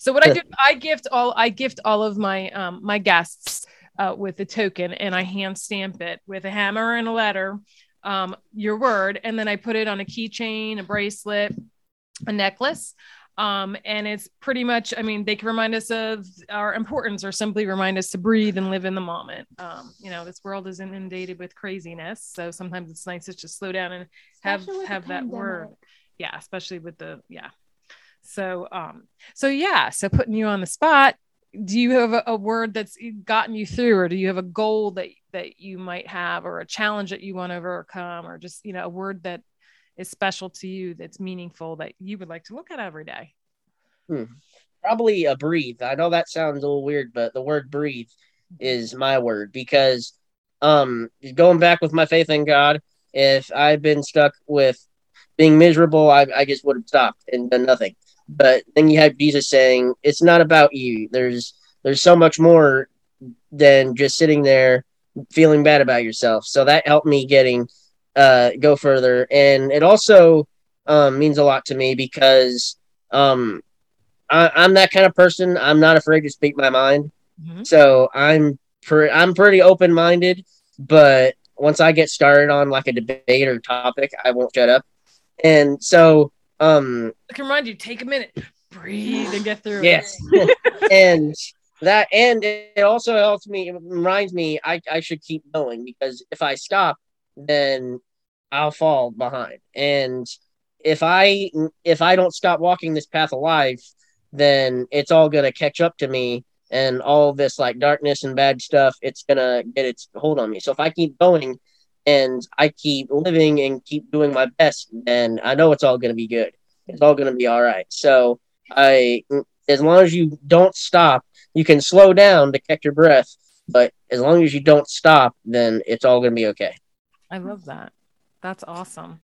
So what I do, I gift all I gift all of my um, my guests uh, with a token, and I hand stamp it with a hammer and a letter, um, your word, and then I put it on a keychain, a bracelet, a necklace. Um, and it's pretty much, I mean, they can remind us of our importance or simply remind us to breathe and live in the moment. Um, you know, this world is inundated with craziness. So sometimes it's nice to just slow down and have, have that pandemic. word. Yeah. Especially with the, yeah. So, um, so yeah. So putting you on the spot, do you have a, a word that's gotten you through or do you have a goal that, that you might have or a challenge that you want to overcome or just, you know, a word that is special to you that's meaningful that you would like to look at every day? Hmm. Probably a breathe. I know that sounds a little weird, but the word breathe is my word because um going back with my faith in God, if I'd been stuck with being miserable, I, I just would have stopped and done nothing. But then you have Jesus saying, It's not about you. There's there's so much more than just sitting there feeling bad about yourself. So that helped me getting uh, go further. And it also um, means a lot to me because um, I, am that kind of person. I'm not afraid to speak my mind. Mm-hmm. So I'm pre- I'm pretty open minded, but once I get started on like a debate or topic, I won't shut up. And so um, I can remind you, take a minute, breathe, and get through. Yes, and that and it also helps me. It reminds me I I should keep going because if I stop, then I'll fall behind. And if I if I don't stop walking this path of life, then it's all gonna catch up to me and all this like darkness and bad stuff, it's gonna get its hold on me. So if I keep going and I keep living and keep doing my best, then I know it's all gonna be good. It's all gonna be all right. So I as long as you don't stop, you can slow down to catch your breath, but as long as you don't stop, then it's all gonna be okay. I love that. That's awesome.